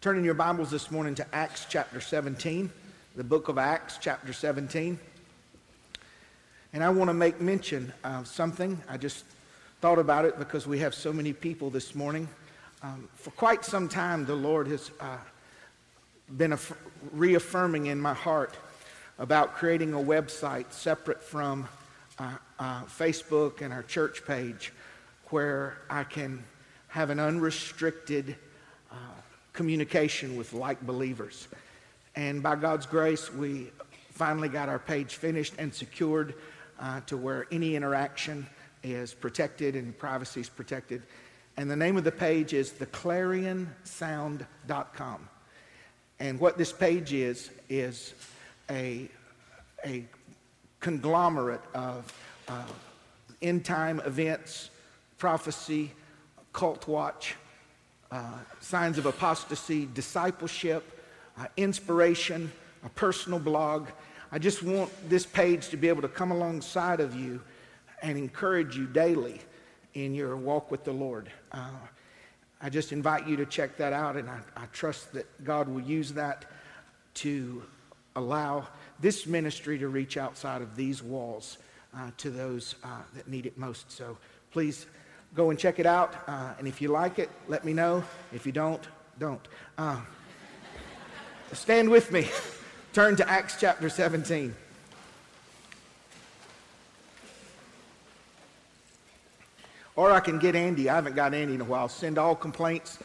Turning your Bibles this morning to Acts chapter 17, the book of Acts chapter 17. And I want to make mention of something. I just thought about it because we have so many people this morning. Um, for quite some time, the Lord has uh, been aff- reaffirming in my heart about creating a website separate from uh, uh, Facebook and our church page where I can have an unrestricted uh, communication with like believers. And by God's grace, we finally got our page finished and secured uh, to where any interaction is protected and privacy is protected. And the name of the page is theclarionsound.com. And what this page is, is a, a conglomerate of uh, end time events, prophecy, cult watch, signs of apostasy, discipleship, uh, inspiration, a personal blog. I just want this page to be able to come alongside of you and encourage you daily in your walk with the Lord. Uh, I just invite you to check that out, and I, I trust that God will use that to allow this ministry to reach outside of these walls uh, to those uh, that need it most. So please go and check it out. Uh, and if you like it, let me know. If you don't, don't. Uh, stand with me. Turn to Acts chapter 17. Or I can get Andy. I haven't got Andy in a while. Send all complaints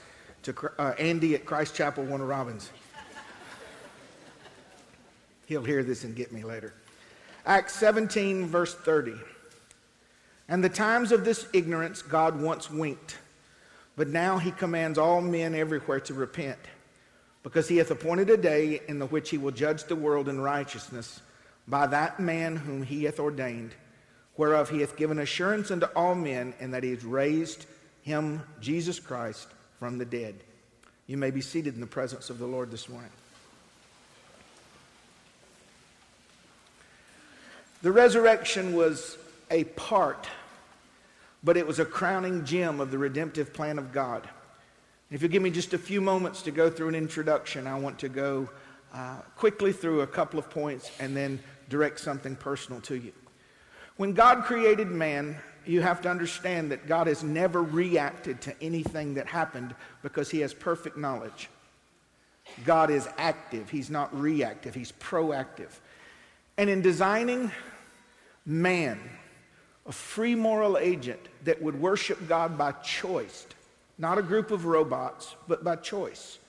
to uh, Andy at Christ Chapel, Warner Robins. He'll hear this and get me later. Acts 17, verse 30. And the times of this ignorance God once winked, but now he commands all men everywhere to repent, because he hath appointed a day in the which he will judge the world in righteousness by that man whom he hath ordained, whereof he hath given assurance unto all men, and that he hath raised him, Jesus Christ, from the dead. You may be seated in the presence of the Lord this morning. The resurrection was a part, but it was a crowning gem of the redemptive plan of God. If you give me just a few moments to go through an introduction, I want to go uh, quickly through a couple of points and then direct something personal to you. When God created man, you have to understand that God has never reacted to anything that happened because he has perfect knowledge. God is active, he's not reactive, he's proactive. And in designing man, a free moral agent that would worship God by choice, not a group of robots, but by choice.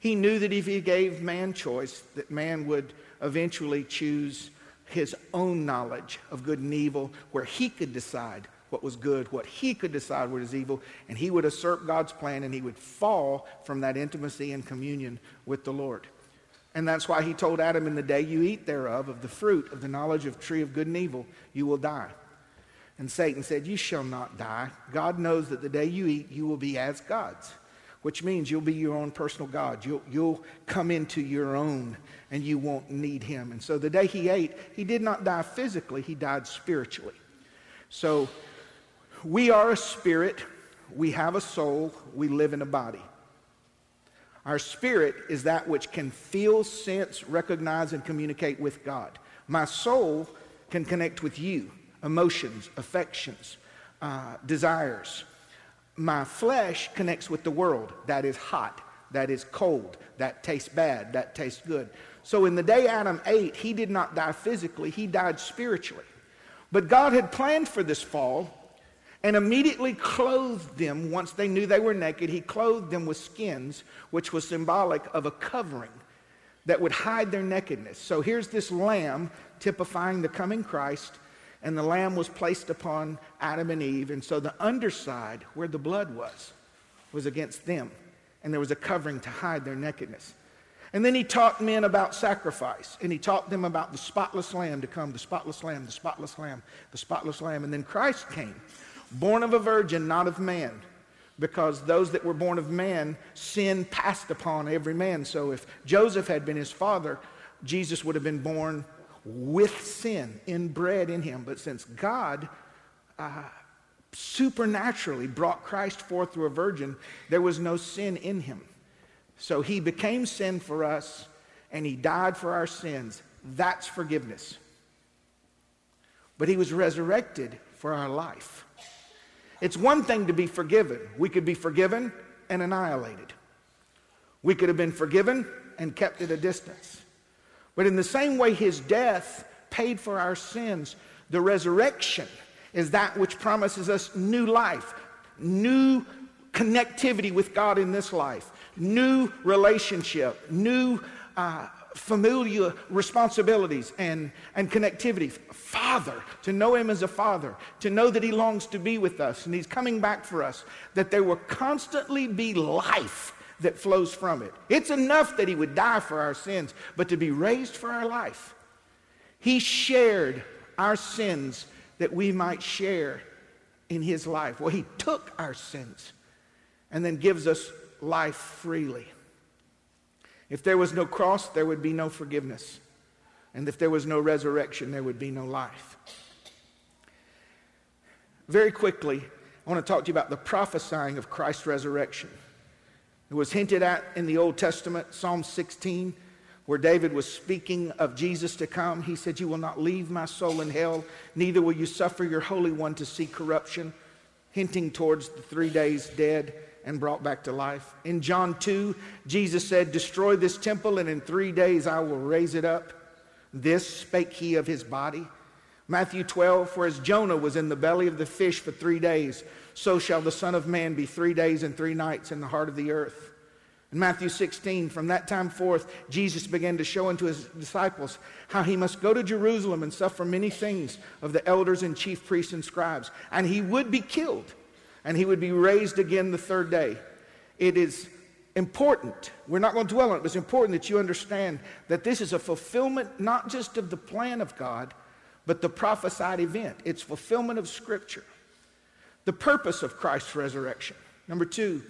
He knew that if he gave man choice, that man would eventually choose his own knowledge of good and evil, where he could decide what was good, what he could decide what is evil, and he would usurp God's plan and he would fall from that intimacy and communion with the Lord. And that's why he told Adam, In the day you eat thereof, of the fruit of the knowledge of tree of good and evil, you will die. And Satan said, You shall not die. God knows that the day you eat, you will be as gods, which means you'll be your own personal God. You'll, you'll come into your own and you won't need him. And so the day he ate, he did not die physically, he died spiritually. So we are a spirit, we have a soul, we live in a body. Our spirit is that which can feel, sense, recognize, and communicate with God. My soul can connect with you, emotions, affections, uh, desires. My flesh connects with the world. That is hot, that is cold, that tastes bad, that tastes good. So in the day Adam ate, he did not die physically, he died spiritually. But God had planned for this fall and immediately clothed them once they knew they were naked. He clothed them with skins, which was symbolic of a covering that would hide their nakedness. So here's this lamb typifying the coming Christ, and the lamb was placed upon Adam and Eve. And so the underside, where the blood was, was against them, and there was a covering to hide their nakedness. And then he taught men about sacrifice, and he taught them about the spotless lamb to come, the spotless lamb, the spotless lamb, the spotless lamb. And then Christ came born of a virgin, not of man. Because those that were born of man, sin passed upon every man. So if Joseph had been his father, Jesus would have been born with sin, inbred in him. But since God uh, supernaturally brought Christ forth through a virgin, there was no sin in him. So he became sin for us and he died for our sins. That's forgiveness. But he was resurrected for our life. It's one thing to be forgiven. We could be forgiven and annihilated. We could have been forgiven and kept at a distance. But in the same way his death paid for our sins, the resurrection is that which promises us new life, new connectivity with God in this life, new relationship, new uh, familiar responsibilities and, and connectivity. Father, to know Him as a Father, to know that He longs to be with us and He's coming back for us, that there will constantly be life that flows from it. It's enough that He would die for our sins, but to be raised for our life. He shared our sins that we might share in His life. Well, He took our sins and then gives us life freely. If there was no cross, there would be no forgiveness. And if there was no resurrection, there would be no life. Very quickly, I want to talk to you about the prophesying of Christ's resurrection. It was hinted at in the Old Testament, Psalm 16, where David was speaking of Jesus to come. He said, You will not leave my soul in hell, neither will you suffer your Holy One to see corruption, hinting towards the three days dead and brought back to life. In John 2, Jesus said, Destroy this temple, and in three days I will raise it up. This spake he of his body. Matthew 12, for as Jonah was in the belly of the fish for three days, so shall the Son of Man be three days and three nights in the heart of the earth. In Matthew 16, from that time forth, Jesus began to show unto his disciples how he must go to Jerusalem and suffer many things of the elders and chief priests and scribes, and he would be killed and he would be raised again the third day. It is important. We're not going to dwell on it, but it's important that you understand that this is a fulfillment not just of the plan of God, but the prophesied event. It's fulfillment of Scripture. The purpose of Christ's resurrection. Number two,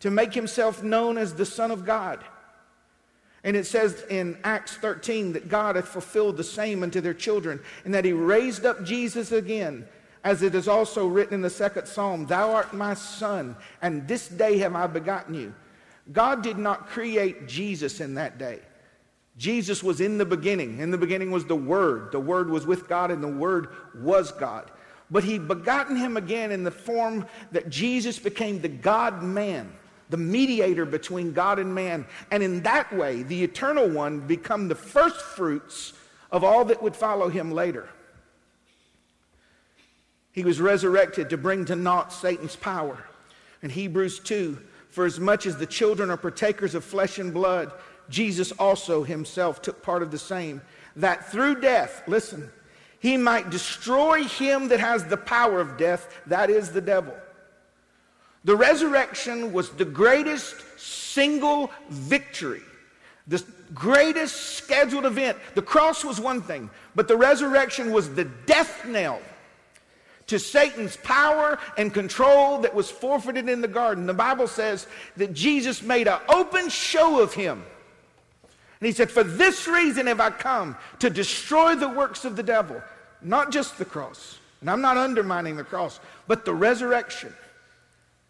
to make himself known as the Son of God. And it says in Acts 13 that God hath fulfilled the same unto their children, and that he raised up Jesus again as it is also written in the second psalm, Thou art my son, and this day have I begotten you. God did not create Jesus in that day. Jesus was in the beginning. In the beginning was the Word. The Word was with God, and the Word was God. But He begotten him again in the form that Jesus became the God man, the mediator between God and man. And in that way, the eternal one become the first fruits of all that would follow him later. He was resurrected to bring to naught Satan's power. In Hebrews 2, for as much as the children are partakers of flesh and blood, Jesus also himself took part of the same, that through death, listen, he might destroy him that has the power of death, that is the devil. The resurrection was the greatest single victory, the greatest scheduled event. The cross was one thing, but the resurrection was the death knell to Satan's power and control that was forfeited in the garden. The Bible says that Jesus made an open show of him. And he said, For this reason have I come to destroy the works of the devil, not just the cross. And I'm not undermining the cross, but the resurrection.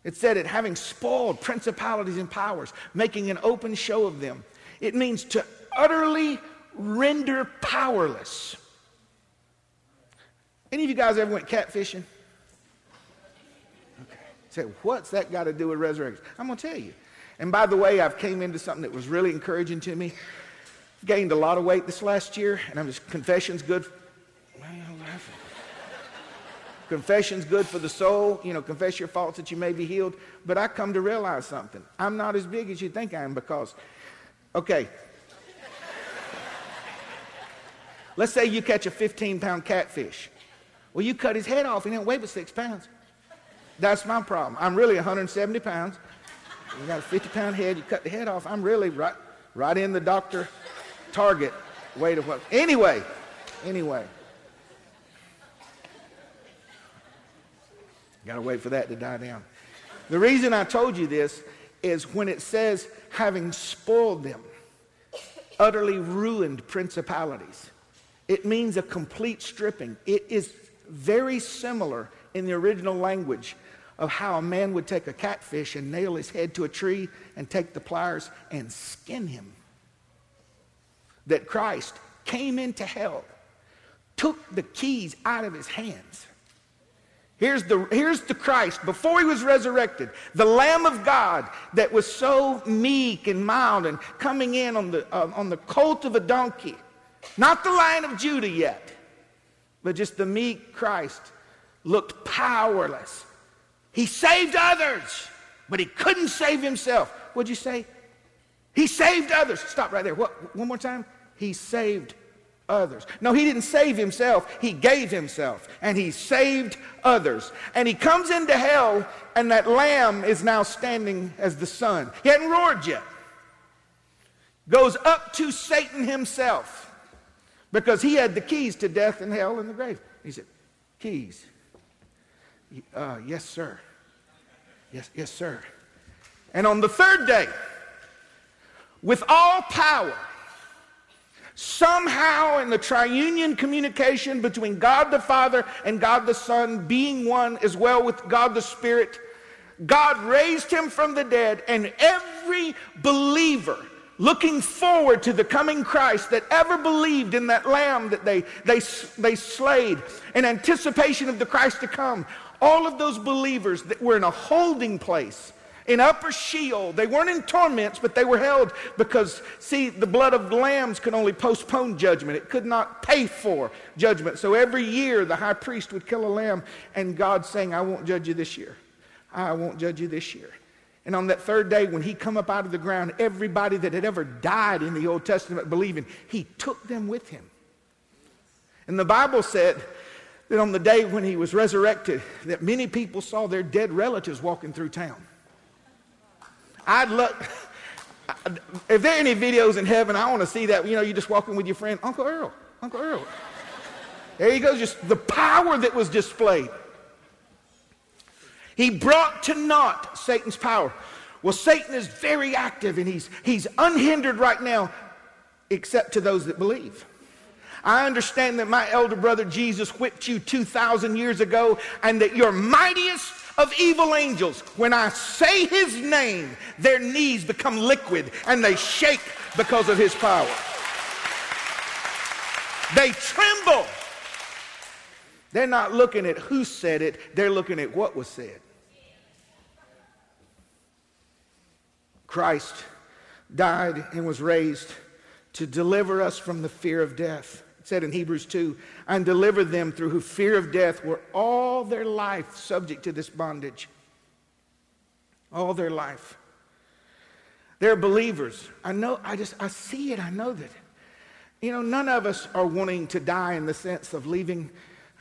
It said it having spoiled principalities and powers, making an open show of them. It means to utterly render powerless. Any of you guys ever went catfishing? Okay. Say, what's that got to do with resurrection? I'm going to tell you. And by the way, I've came into something that was really encouraging to me. Gained a lot of weight this last year, and I'm just confession's good. confession's good for the soul. You know, confess your faults that you may be healed. But I come to realize something. I'm not as big as you think I am because, okay. Let's say you catch a 15 pound catfish. Well, you cut his head off, he didn't weigh but six pounds. That's my problem. I'm really 170 pounds. You got a 50 pound head, you cut the head off. I'm really right, right in the doctor target weight of what. Anyway, anyway. Got to wait for that to die down. The reason I told you this is when it says, having spoiled them, utterly ruined principalities, it means a complete stripping. It is very similar in the original language of how a man would take a catfish and nail his head to a tree and take the pliers and skin him. That Christ came into hell, took the keys out of his hands. Here's the, here's the Christ before he was resurrected, the Lamb of God that was so meek and mild and coming in on the, uh, on the colt of a donkey. Not the Lion of Judah yet, but just the meek Christ looked powerless he saved others, but he couldn't save himself. What'd you say? He saved others. Stop right there. What? One more time. He saved others. No, he didn't save himself. He gave himself and he saved others. And he comes into hell and that lamb is now standing as the sun. He hadn't roared yet. Goes up to Satan himself because he had the keys to death and hell and the grave. He said, Keys. Uh, yes, sir. Yes, yes, sir. And on the third day, with all power, somehow in the triunion communication between God the Father and God the Son being one as well with God the Spirit, God raised him from the dead, and every believer looking forward to the coming Christ that ever believed in that lamb that they, they, they slayed in anticipation of the Christ to come all of those believers that were in a holding place in upper Sheol. They weren't in torments, but they were held because, see, the blood of lambs could only postpone judgment. It could not pay for judgment. So every year the high priest would kill a lamb, and God saying, I won't judge you this year. I won't judge you this year. And on that third day, when he come up out of the ground, everybody that had ever died in the Old Testament believing, he took them with him. And the Bible said that on the day when he was resurrected, that many people saw their dead relatives walking through town. I'd love, if there are any videos in heaven, I want to see that. You know, you're just walking with your friend, Uncle Earl, Uncle Earl. There you go, just the power that was displayed. He brought to naught Satan's power. Well, Satan is very active and he's, he's unhindered right now, except to those that believe. I understand that my elder brother Jesus whipped you 2,000 years ago and that your mightiest of evil angels, when I say his name, their knees become liquid and they shake because of his power. They tremble. They're not looking at who said it, they're looking at what was said. Christ died and was raised to deliver us from the fear of death said in Hebrews 2, and deliver them through who fear of death were all their life subject to this bondage. All their life. They're believers. I know, I just, I see it, I know that. You know, none of us are wanting to die in the sense of leaving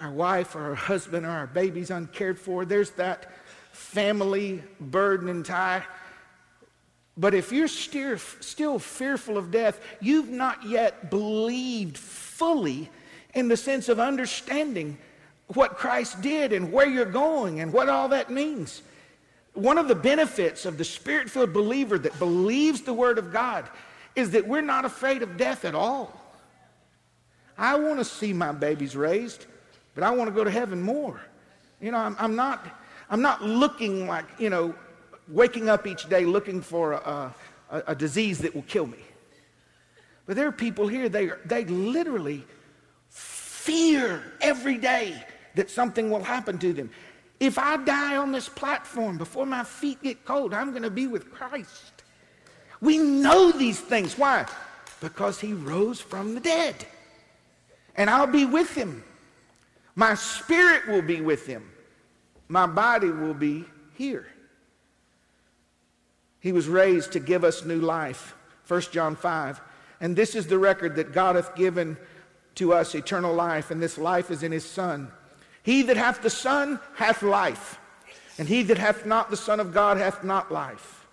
our wife or our husband or our babies uncared for. There's that family burden and tie. But if you're still, still fearful of death, you've not yet believed fully in the sense of understanding what Christ did and where you're going and what all that means. One of the benefits of the spirit filled believer that believes the Word of God is that we're not afraid of death at all. I want to see my babies raised, but I want to go to heaven more. You know, I'm, I'm not, I'm not looking like, you know, waking up each day looking for a, a, a disease that will kill me. But there are people here, they, are, they literally fear every day that something will happen to them. If I die on this platform before my feet get cold, I'm going to be with Christ. We know these things. Why? Because he rose from the dead. And I'll be with him. My spirit will be with him. My body will be here. He was raised to give us new life. 1 John 5. And this is the record that God hath given to us eternal life, and this life is in his Son. He that hath the Son hath life, and he that hath not the Son of God hath not life.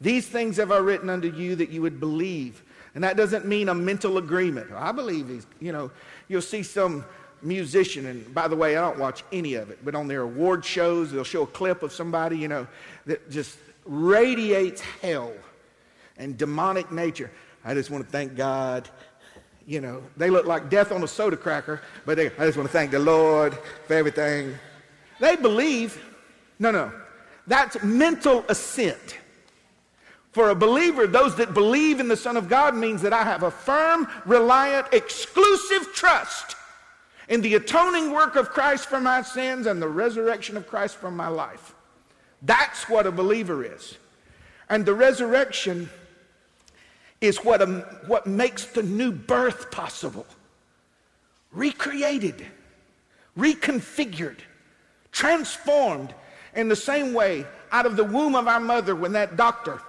These things have I written unto you that you would believe. And that doesn't mean a mental agreement. I believe he's, you know, you'll see some musician, and by the way, I don't watch any of it, but on their award shows, they'll show a clip of somebody, you know, that just radiates hell and demonic nature. I just want to thank God. You know, they look like death on a soda cracker, but they, I just want to thank the Lord for everything. They believe. No, no. That's mental assent. For a believer, those that believe in the Son of God means that I have a firm, reliant, exclusive trust in the atoning work of Christ for my sins and the resurrection of Christ for my life. That's what a believer is. And the resurrection is what, a, what makes the new birth possible. Recreated, reconfigured, transformed in the same way out of the womb of our mother when that doctor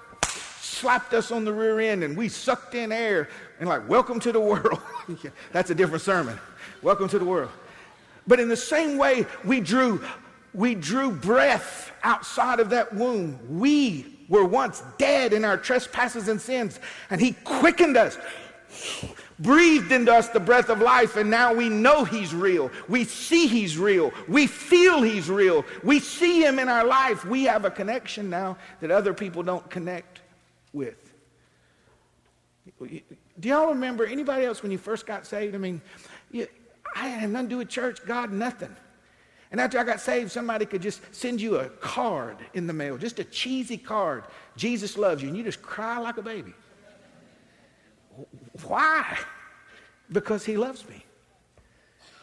slapped us on the rear end and we sucked in air and like, welcome to the world. That's a different sermon. Welcome to the world. But in the same way, we drew, we drew breath outside of that womb. We were once dead in our trespasses and sins, and He quickened us, breathed into us the breath of life, and now we know He's real. We see He's real. We feel He's real. We see Him in our life. We have a connection now that other people don't connect with. Do y'all remember anybody else when you first got saved? I mean, you, I had nothing to do with church, God, nothing. And after I got saved, somebody could just send you a card in the mail, just a cheesy card. Jesus loves you. And you just cry like a baby. Why? Because he loves me.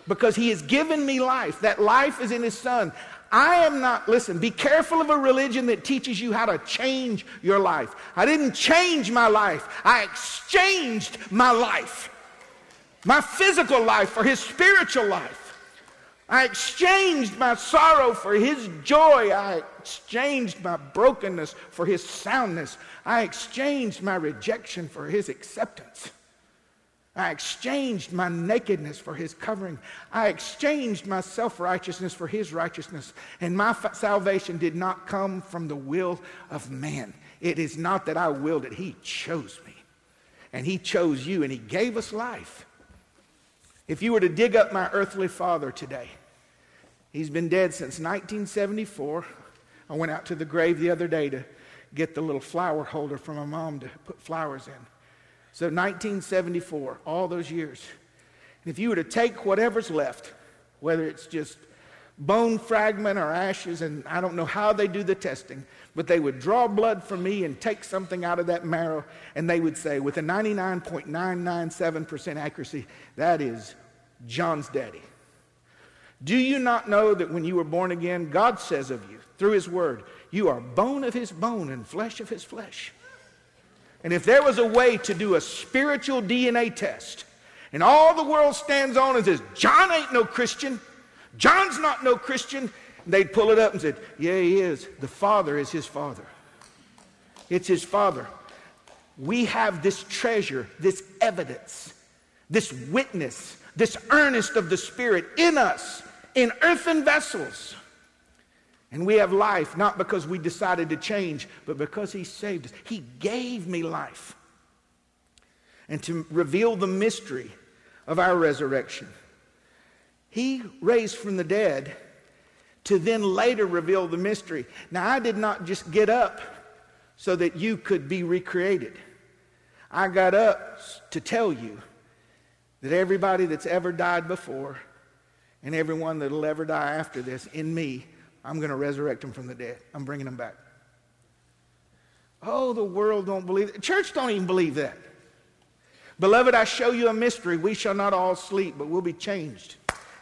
Because he has given me life. That life is in his son. I am not, listen, be careful of a religion that teaches you how to change your life. I didn't change my life, I exchanged my life, my physical life for his spiritual life. I exchanged my sorrow for his joy. I exchanged my brokenness for his soundness. I exchanged my rejection for his acceptance. I exchanged my nakedness for his covering. I exchanged my self righteousness for his righteousness. And my f- salvation did not come from the will of man. It is not that I willed it, he chose me. And he chose you, and he gave us life. If you were to dig up my earthly father today, he's been dead since 1974. I went out to the grave the other day to get the little flower holder from my mom to put flowers in. So 1974, all those years. And if you were to take whatever's left, whether it's just bone fragment or ashes, and I don't know how they do the testing, but they would draw blood from me and take something out of that marrow, and they would say, with a 99.997% accuracy, that is John's daddy. Do you not know that when you were born again, God says of you, through His Word, you are bone of His bone and flesh of His flesh? And if there was a way to do a spiritual DNA test, and all the world stands on and says, John ain't no Christian, John's not no Christian, they'd pull it up and said, Yeah, he is. The Father is his Father. It's his Father. We have this treasure, this evidence, this witness, this earnest of the Spirit in us, in earthen vessels. And we have life not because we decided to change, but because He saved us. He gave me life. And to reveal the mystery of our resurrection, He raised from the dead to then later reveal the mystery. Now, I did not just get up so that you could be recreated. I got up to tell you that everybody that's ever died before and everyone that'll ever die after this in me I'm going to resurrect them from the dead. I'm bringing them back. Oh, the world don't believe it. Church don't even believe that. Beloved, I show you a mystery. We shall not all sleep, but we'll be changed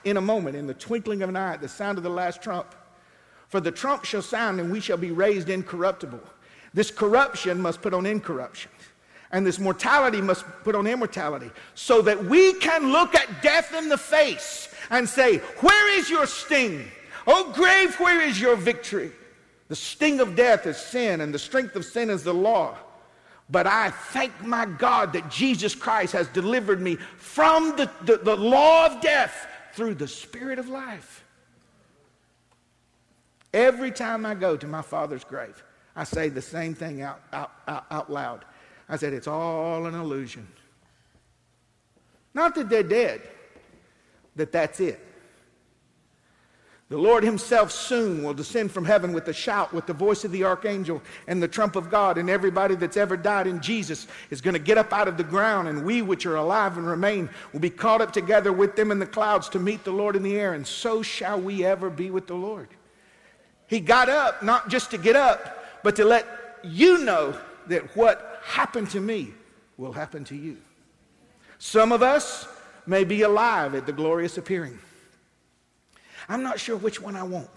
in a moment, in the twinkling of an eye, at the sound of the last trump. For the trump shall sound, and we shall be raised incorruptible. This corruption must put on incorruption, and this mortality must put on immortality, so that we can look at death in the face and say, Where is your sting? Oh, grave, where is your victory? The sting of death is sin, and the strength of sin is the law. But I thank my God that Jesus Christ has delivered me from the, the, the law of death through the Spirit of life. Every time I go to my father's grave, I say the same thing out, out, out, out loud. I said, It's all an illusion. Not that they're dead, that that's it. The Lord himself soon will descend from heaven with a shout, with the voice of the archangel and the trump of God, and everybody that's ever died in Jesus is going to get up out of the ground, and we which are alive and remain will be caught up together with them in the clouds to meet the Lord in the air, and so shall we ever be with the Lord. He got up not just to get up, but to let you know that what happened to me will happen to you. Some of us may be alive at the glorious appearing. I'm not sure which one I want.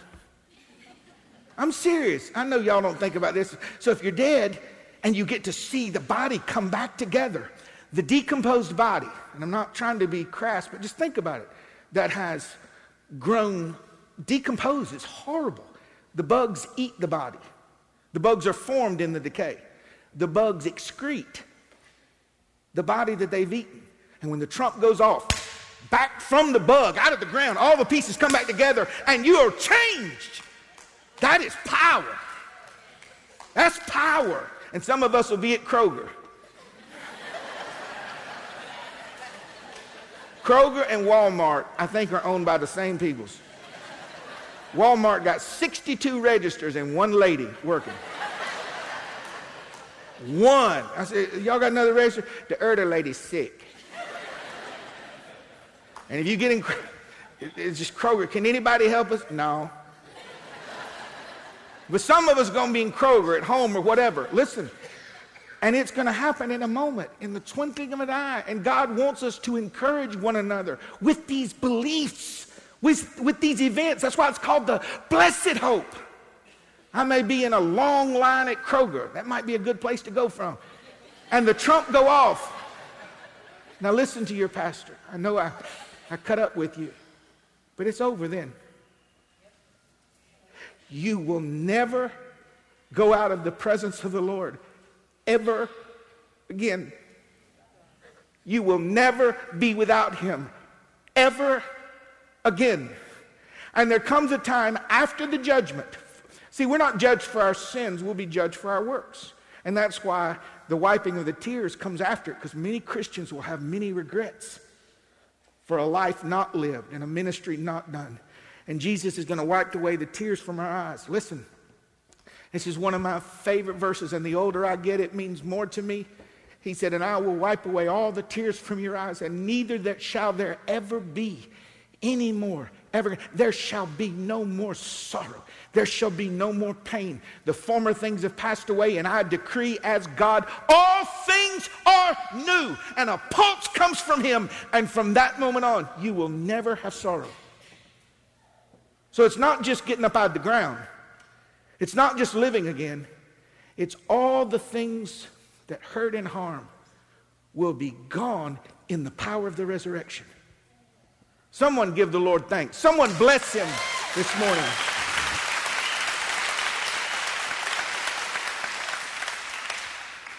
I'm serious. I know y'all don't think about this. So if you're dead and you get to see the body come back together, the decomposed body, and I'm not trying to be crass, but just think about it, that has grown decomposed. It's horrible. The bugs eat the body. The bugs are formed in the decay. The bugs excrete the body that they've eaten. And when the trump goes off, back from the bug, out of the ground, all the pieces come back together, and you are changed. That is power. That's power. And some of us will be at Kroger. Kroger and Walmart, I think, are owned by the same peoples. Walmart got 62 registers and one lady working. One. I said, y'all got another register? The other lady's sick. And if you get in, it's just Kroger. Can anybody help us? No. But some of us are going to be in Kroger at home or whatever. Listen, and it's going to happen in a moment, in the twinkling of an eye. And God wants us to encourage one another with these beliefs, with, with these events. That's why it's called the blessed hope. I may be in a long line at Kroger. That might be a good place to go from. And the trump go off. Now listen to your pastor. I know I, I cut up with you, but it's over then. You will never go out of the presence of the Lord ever again. You will never be without him ever again. And there comes a time after the judgment. See, we're not judged for our sins, we'll be judged for our works. And that's why the wiping of the tears comes after it, because many Christians will have many regrets for a life not lived and a ministry not done. And Jesus is going to wipe away the tears from our eyes. Listen, this is one of my favorite verses, and the older I get, it means more to me. He said, And I will wipe away all the tears from your eyes, and neither that shall there ever be any more. Ever. There shall be no more sorrow. There shall be no more pain. The former things have passed away, and I decree as God, all things are new. And a pulse comes from Him, and from that moment on, you will never have sorrow. So it's not just getting up out of the ground, it's not just living again, it's all the things that hurt and harm will be gone in the power of the resurrection. Someone give the Lord thanks. Someone bless him this morning.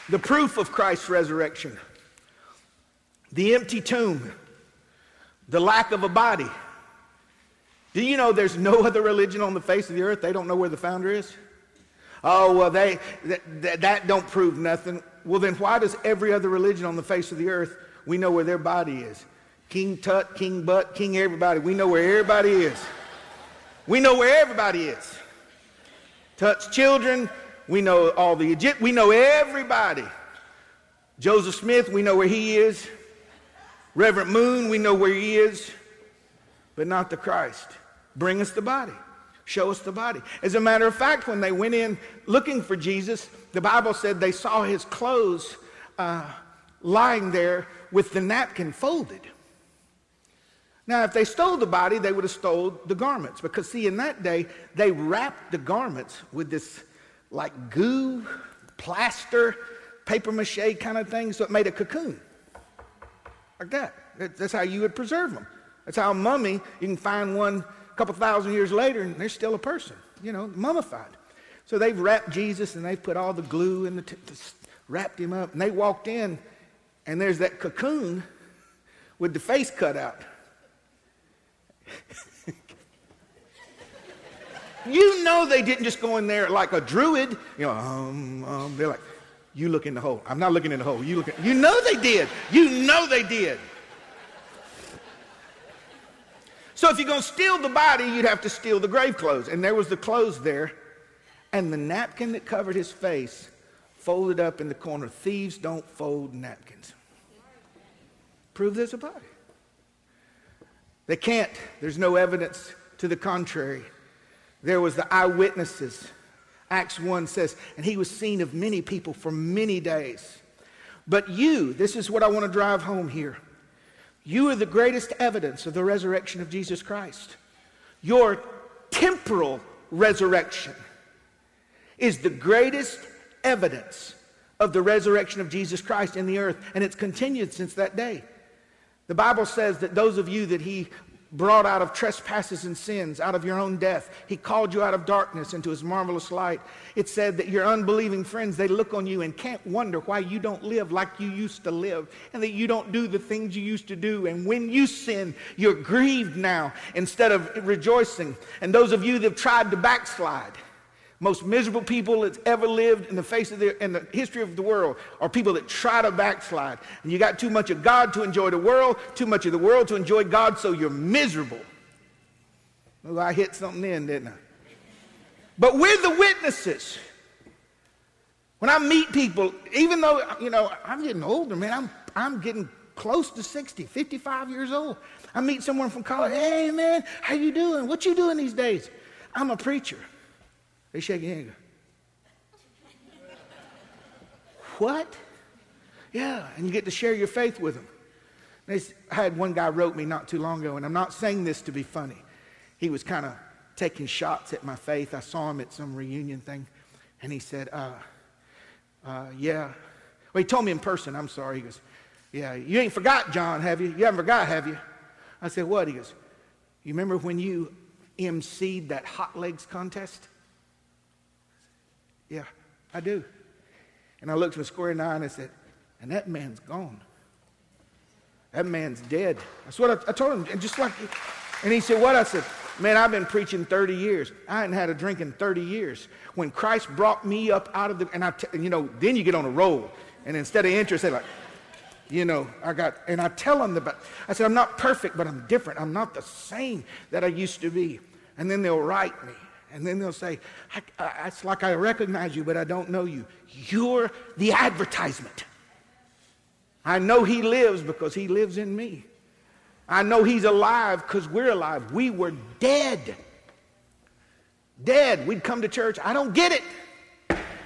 The proof of Christ's resurrection, the empty tomb, the lack of a body. Do you know there's no other religion on the face of the earth? They don't know where the founder is. Oh, well, they, that, that don't prove nothing. Well, then why does every other religion on the face of the earth, we know where their body is? King Tut, King Butt, King everybody. We know where everybody is. We know where everybody is. Tut's children, we know all the Egypt, we know everybody. Joseph Smith, we know where he is. Reverend Moon, we know where he is, but not the Christ. Bring us the body. Show us the body. As a matter of fact, when they went in looking for Jesus, the Bible said they saw his clothes uh, lying there with the napkin folded. Now, if they stole the body, they would have stole the garments. Because, see, in that day, they wrapped the garments with this like goo, plaster, paper mache kind of thing, so it made a cocoon. Like that. That's how you would preserve them. That's how a mummy, you can find one a couple thousand years later and they're still a person, you know, mummified. So they've wrapped Jesus and they've put all the glue in the, t- wrapped him up. And they walked in and there's that cocoon with the face cut out. You know they didn't just go in there like a druid. You know, um, um, they're like, you look in the hole. I'm not looking in the hole. You look. In, you know they did. You know they did. So if you're going to steal the body, you'd have to steal the grave clothes. And there was the clothes there, and the napkin that covered his face folded up in the corner. Thieves don't fold napkins. Prove there's a body. They can't. There's no evidence to the contrary. There was the eyewitnesses. Acts 1 says, and he was seen of many people for many days. But you, this is what I want to drive home here. You are the greatest evidence of the resurrection of Jesus Christ. Your temporal resurrection is the greatest evidence of the resurrection of Jesus Christ in the earth, and it's continued since that day. The Bible says that those of you that He brought out of trespasses and sins, out of your own death. He called you out of darkness into his marvelous light. It said that your unbelieving friends, they look on you and can't wonder why you don't live like you used to live and that you don't do the things you used to do. And when you sin, you're grieved now instead of rejoicing. And those of you that have tried to backslide, most miserable people that's ever lived in the face of the, in the history of the world are people that try to backslide. And you got too much of God to enjoy the world, too much of the world to enjoy God, so you're miserable. Well, I hit something in, didn't I? But we're the witnesses. When I meet people, even though, you know, I'm getting older, man, I'm, I'm getting close to 60, 55 years old. I meet someone from college, hey, man, how you doing? What you doing these days? I'm a preacher. They shake your hand. what? Yeah, and you get to share your faith with them. They, I had one guy wrote me not too long ago, and I'm not saying this to be funny. He was kind of taking shots at my faith. I saw him at some reunion thing, and he said, uh, uh, "Yeah." Well, he told me in person. I'm sorry. He goes, "Yeah, you ain't forgot, John, have you? You haven't forgot, have you?" I said, "What?" He goes, "You remember when you emceed that hot legs contest?" Yeah, I do. And I looked him square in the eye and I said, and that man's gone. That man's dead. That's what I, I told him. And just like, and he said, what? I said, man, I've been preaching 30 years. I hadn't had a drink in 30 years. When Christ brought me up out of the, and I, t- you know, then you get on a roll. And instead of interest, they like, you know, I got, and I tell them about, I said, I'm not perfect, but I'm different. I'm not the same that I used to be. And then they'll write me. And then they'll say, I, I, It's like I recognize you, but I don't know you. You're the advertisement. I know he lives because he lives in me. I know he's alive because we're alive. We were dead. Dead. We'd come to church. I don't get it.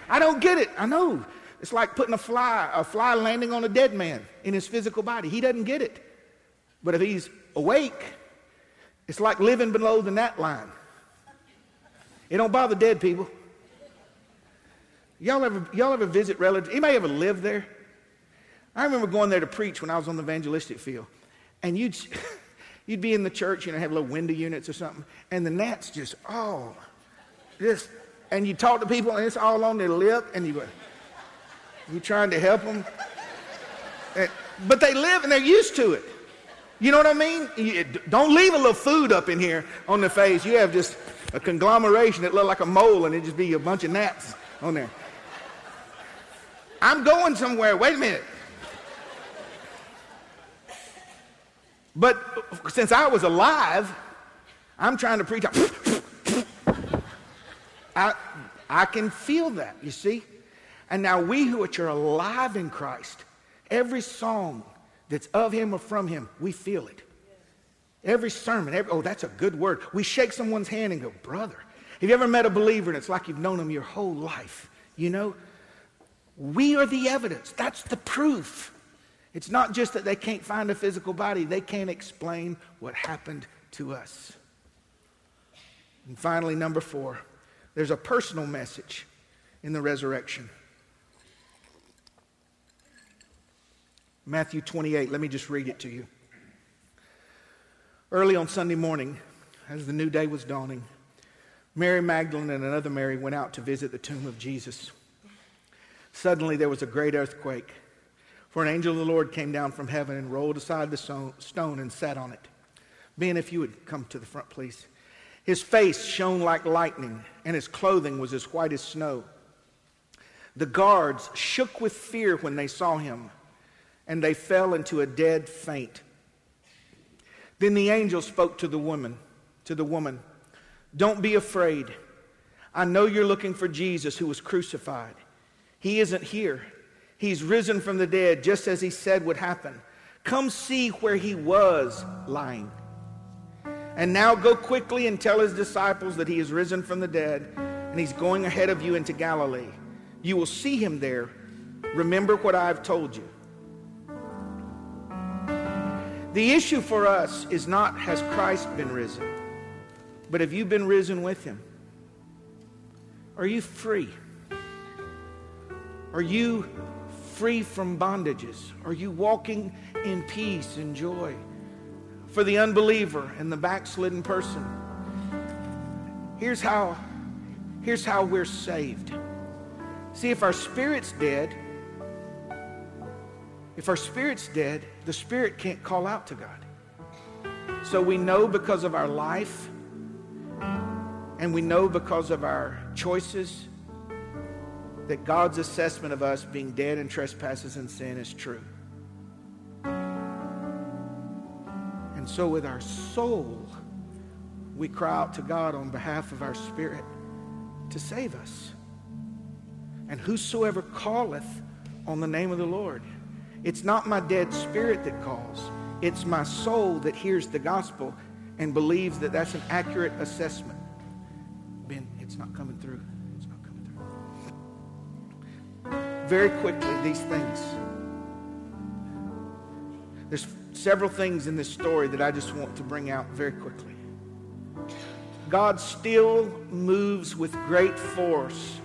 I don't get it. I know. It's like putting a fly, a fly landing on a dead man in his physical body. He doesn't get it. But if he's awake, it's like living below the gnat line. It don't bother dead people. Y'all ever, y'all ever visit relatives? Anybody ever live there? I remember going there to preach when I was on the evangelistic field. And you'd, you'd be in the church, you know, have little window units or something, and the gnats just, oh, just, and you talk to people and it's all on their lip, and you go, you're trying to help them. And, but they live and they're used to it. You know what I mean? You, don't leave a little food up in here on the face. You have just a conglomeration that looked like a mole and it just be a bunch of gnats on there. I'm going somewhere. Wait a minute. But since I was alive, I'm trying to preach. I, I can feel that, you see? And now we who are alive in Christ, every song that's of him or from him, we feel it. Every sermon, every, oh, that's a good word. We shake someone's hand and go, brother. Have you ever met a believer and it's like you've known them your whole life? You know, we are the evidence. That's the proof. It's not just that they can't find a physical body, they can't explain what happened to us. And finally, number four, there's a personal message in the resurrection. Matthew 28, let me just read it to you. Early on Sunday morning, as the new day was dawning, Mary Magdalene and another Mary went out to visit the tomb of Jesus. Suddenly there was a great earthquake, for an angel of the Lord came down from heaven and rolled aside the stone and sat on it. Ben, if you would come to the front, please. His face shone like lightning, and his clothing was as white as snow. The guards shook with fear when they saw him, and they fell into a dead faint. Then the angel spoke to the woman, to the woman, "Don't be afraid. I know you're looking for Jesus who was crucified. He isn't here. He's risen from the dead just as he said would happen. Come see where he was lying." And now go quickly and tell his disciples that he is risen from the dead and he's going ahead of you into Galilee. You will see him there. Remember what I've told you. The issue for us is not has Christ been risen, but have you been risen with him? Are you free? Are you free from bondages? Are you walking in peace and joy? For the unbeliever and the backslidden person, here's how, here's how we're saved. See, if our spirit's dead, if our spirit's dead, the spirit can't call out to God. So we know because of our life, and we know because of our choices, that God's assessment of us being dead in trespasses and sin is true. And so, with our soul, we cry out to God on behalf of our spirit to save us. And whosoever calleth on the name of the Lord it's not my dead spirit that calls. It's my soul that hears the gospel and believes that that's an accurate assessment. Ben, it's not coming through. It's not coming through. Very quickly, these things. There's several things in this story that I just want to bring out very quickly. God still moves with great force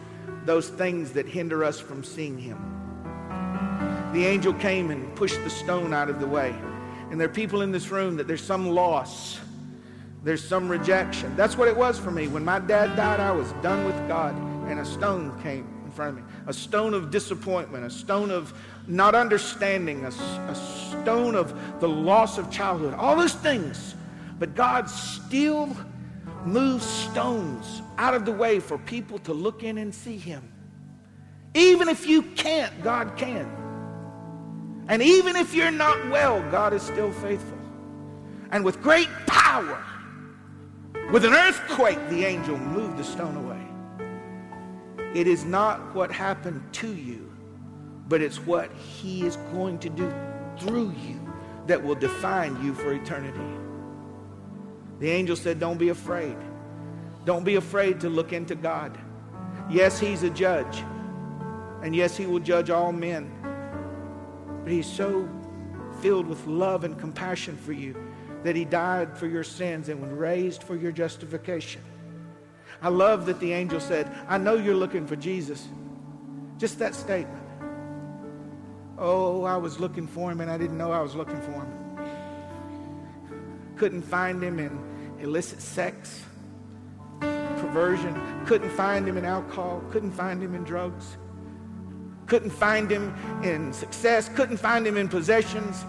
those things that hinder us from seeing Him the angel came and pushed the stone out of the way. And there are people in this room that there's some loss, there's some rejection. That's what it was for me. When my dad died, I was done with God, and a stone came in front of me a stone of disappointment, a stone of not understanding, a, a stone of the loss of childhood, all those things. But God still moves stones out of the way for people to look in and see Him. Even if you can't, God can. And even if you're not well, God is still faithful. And with great power, with an earthquake, the angel moved the stone away. It is not what happened to you, but it's what he is going to do through you that will define you for eternity. The angel said, Don't be afraid. Don't be afraid to look into God. Yes, he's a judge. And yes, he will judge all men. But he's so filled with love and compassion for you that he died for your sins and was raised for your justification. I love that the angel said, I know you're looking for Jesus. Just that statement. Oh, I was looking for him and I didn't know I was looking for him. Couldn't find him in illicit sex, perversion. Couldn't find him in alcohol. Couldn't find him in drugs couldn't find him in success, couldn't find him in possessions.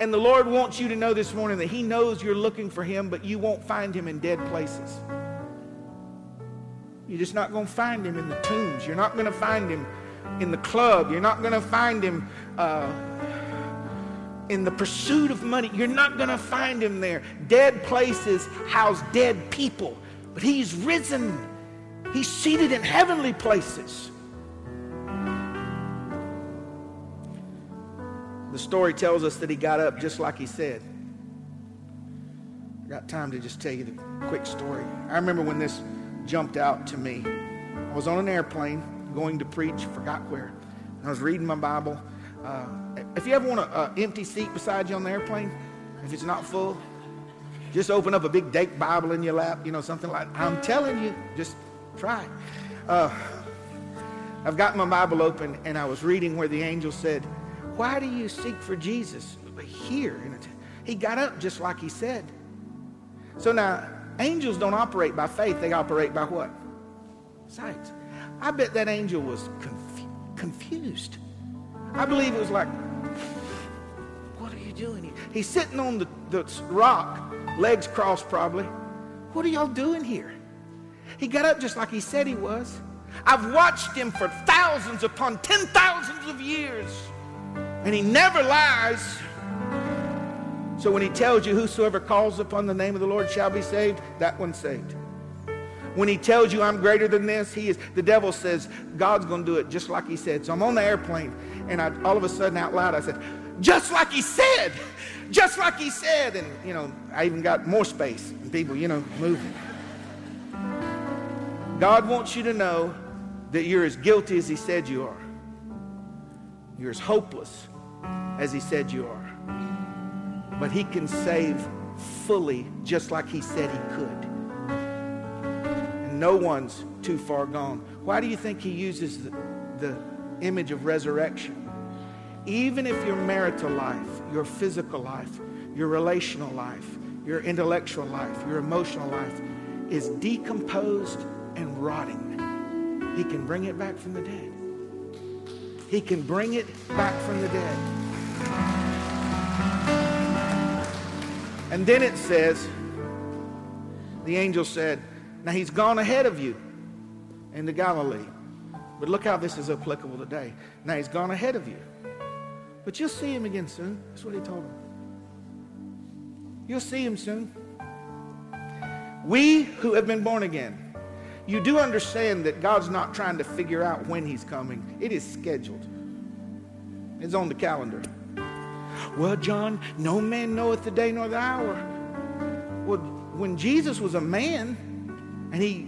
And the Lord wants you to know this morning that He knows you're looking for Him, but you won't find Him in dead places. You're just not going to find Him in the tombs. You're not going to find Him in the club. You're not going to find Him uh, in the pursuit of money. You're not going to find Him there. Dead places house dead people, but He's risen. He's seated in heavenly places. The story tells us that he got up just like he said. I got time to just tell you the quick story. I remember when this jumped out to me. I was on an airplane going to preach, forgot where. I was reading my Bible. Uh, if you ever want an empty seat beside you on the airplane, if it's not full, just open up a big date Bible in your lap, you know, something like I'm telling you, just try. Uh, I've got my Bible open and I was reading where the angel said, why do you seek for Jesus here? He got up just like he said. So now, angels don't operate by faith, they operate by what? Sight. I bet that angel was conf- confused. I believe it was like, what are you doing here? He's sitting on the, the rock, legs crossed probably. What are y'all doing here? He got up just like he said he was. I've watched him for thousands upon ten thousands of years. And he never lies. So when he tells you, Whosoever calls upon the name of the Lord shall be saved, that one's saved. When he tells you I'm greater than this, he is the devil says God's going to do it just like he said. So I'm on the airplane and I, all of a sudden out loud I said, just like he said, just like he said. And, you know, I even got more space and people, you know, moving. God wants you to know that you're as guilty as he said you are. You're as hopeless as he said you are. But he can save fully just like he said he could. And no one's too far gone. Why do you think he uses the, the image of resurrection? Even if your marital life, your physical life, your relational life, your intellectual life, your emotional life is decomposed and rotting, He can bring it back from the dead. He can bring it back from the dead. And then it says, the angel said, Now he's gone ahead of you into Galilee. But look how this is applicable today. Now he's gone ahead of you. But you'll see him again soon. That's what he told him. You'll see him soon. We who have been born again, you do understand that God's not trying to figure out when he's coming. It is scheduled. It's on the calendar. Well, John, no man knoweth the day nor the hour. Well, when Jesus was a man and he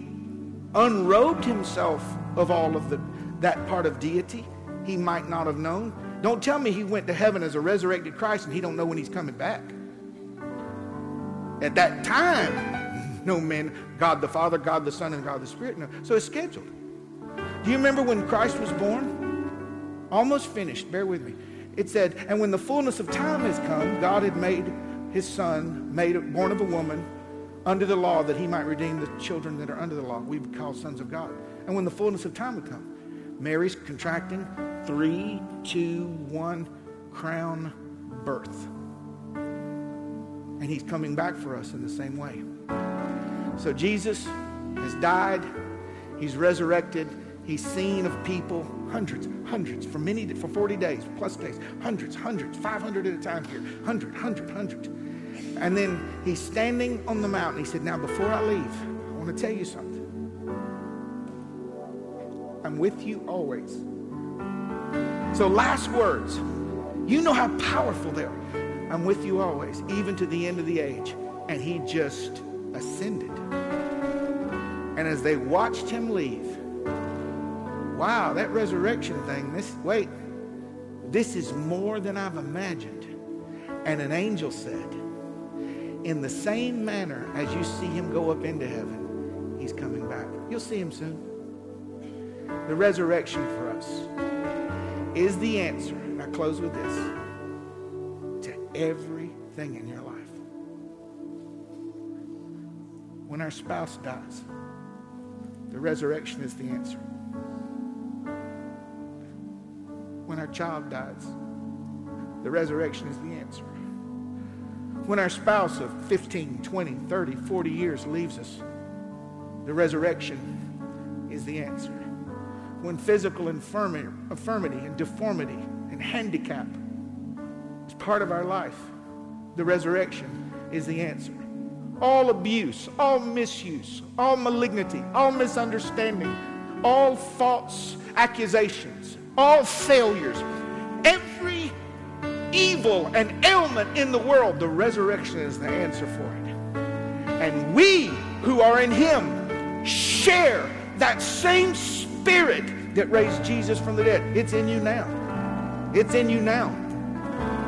unrobed himself of all of the, that part of deity, he might not have known. Don't tell me he went to heaven as a resurrected Christ and he don't know when he's coming back. At that time, no man, God the Father, God the Son, and God the Spirit. No. So it's scheduled. Do you remember when Christ was born? Almost finished. Bear with me. It said, and when the fullness of time has come, God had made his son, made born of a woman, under the law, that he might redeem the children that are under the law. We call sons of God. And when the fullness of time would come, Mary's contracting, three, two, one, crown birth. And he's coming back for us in the same way. So Jesus has died, he's resurrected, he's seen of people, hundreds, hundreds, for many, for 40 days, plus days, hundreds, hundreds, 500 at a time here, hundred, hundred, hundred. And then he's standing on the mountain. He said, Now, before I leave, I want to tell you something. I'm with you always. So, last words. You know how powerful they are. I'm with you always, even to the end of the age. And he just ascended. And as they watched him leave, wow, that resurrection thing, this, wait, this is more than I've imagined. And an angel said, in the same manner as you see him go up into heaven, he's coming back. You'll see him soon. The resurrection for us is the answer. And I close with this to everything in your life. When our spouse dies, the resurrection is the answer. When our child dies, the resurrection is the answer. When our spouse of 15, 20, 30, 40 years leaves us, the resurrection is the answer when physical infirmity, infirmity and deformity and handicap is part of our life, the resurrection is the answer. All abuse, all misuse, all malignity, all misunderstanding, all false accusations, all failures, every evil and ailment in the world, the resurrection is the answer for it. And we who are in Him share that same spirit that raised Jesus from the dead. It's in you now. It's in you now.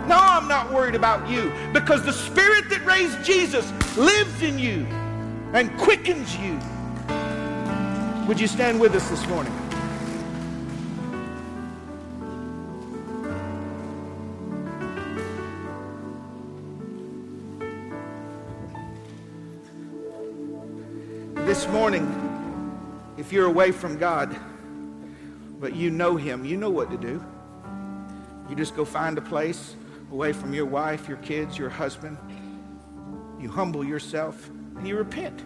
No, I'm not worried about you because the spirit that raised Jesus lives in you and quickens you. Would you stand with us this morning? This morning, if you're away from God, but you know Him, you know what to do. You just go find a place away from your wife, your kids, your husband. You humble yourself and you repent.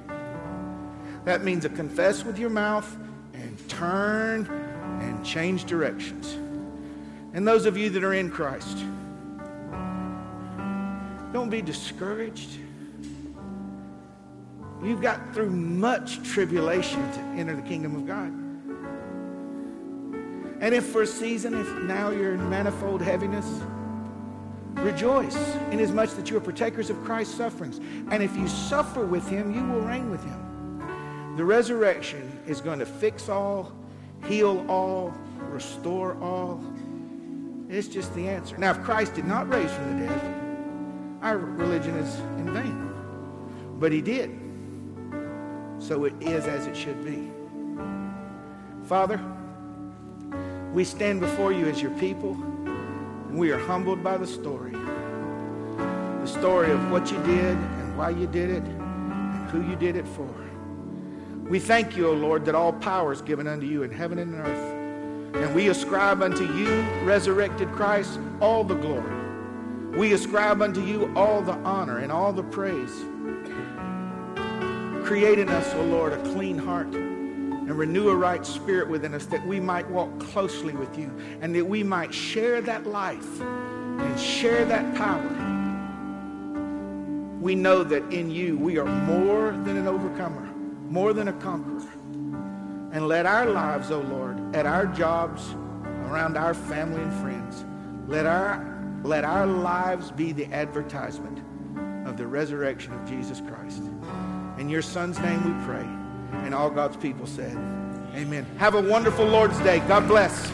That means to confess with your mouth and turn and change directions. And those of you that are in Christ, don't be discouraged. You've got through much tribulation to enter the kingdom of God. And if for a season, if now you're in manifold heaviness, rejoice inasmuch that you are partakers of Christ's sufferings. And if you suffer with him, you will reign with him. The resurrection is going to fix all, heal all, restore all. It's just the answer. Now, if Christ did not raise from the dead, our religion is in vain. But he did. So it is as it should be. Father, we stand before you as your people, and we are humbled by the story. The story of what you did and why you did it and who you did it for. We thank you, O Lord, that all power is given unto you in heaven and earth. And we ascribe unto you, resurrected Christ, all the glory. We ascribe unto you all the honor and all the praise. Create in us, O Lord, a clean heart and renew a right spirit within us that we might walk closely with you and that we might share that life and share that power. We know that in you we are more than an overcomer, more than a conqueror. And let our lives, O oh Lord, at our jobs, around our family and friends, let our, let our lives be the advertisement of the resurrection of Jesus Christ. In your Son's name we pray. And all God's people said, Amen. Have a wonderful Lord's Day. God bless.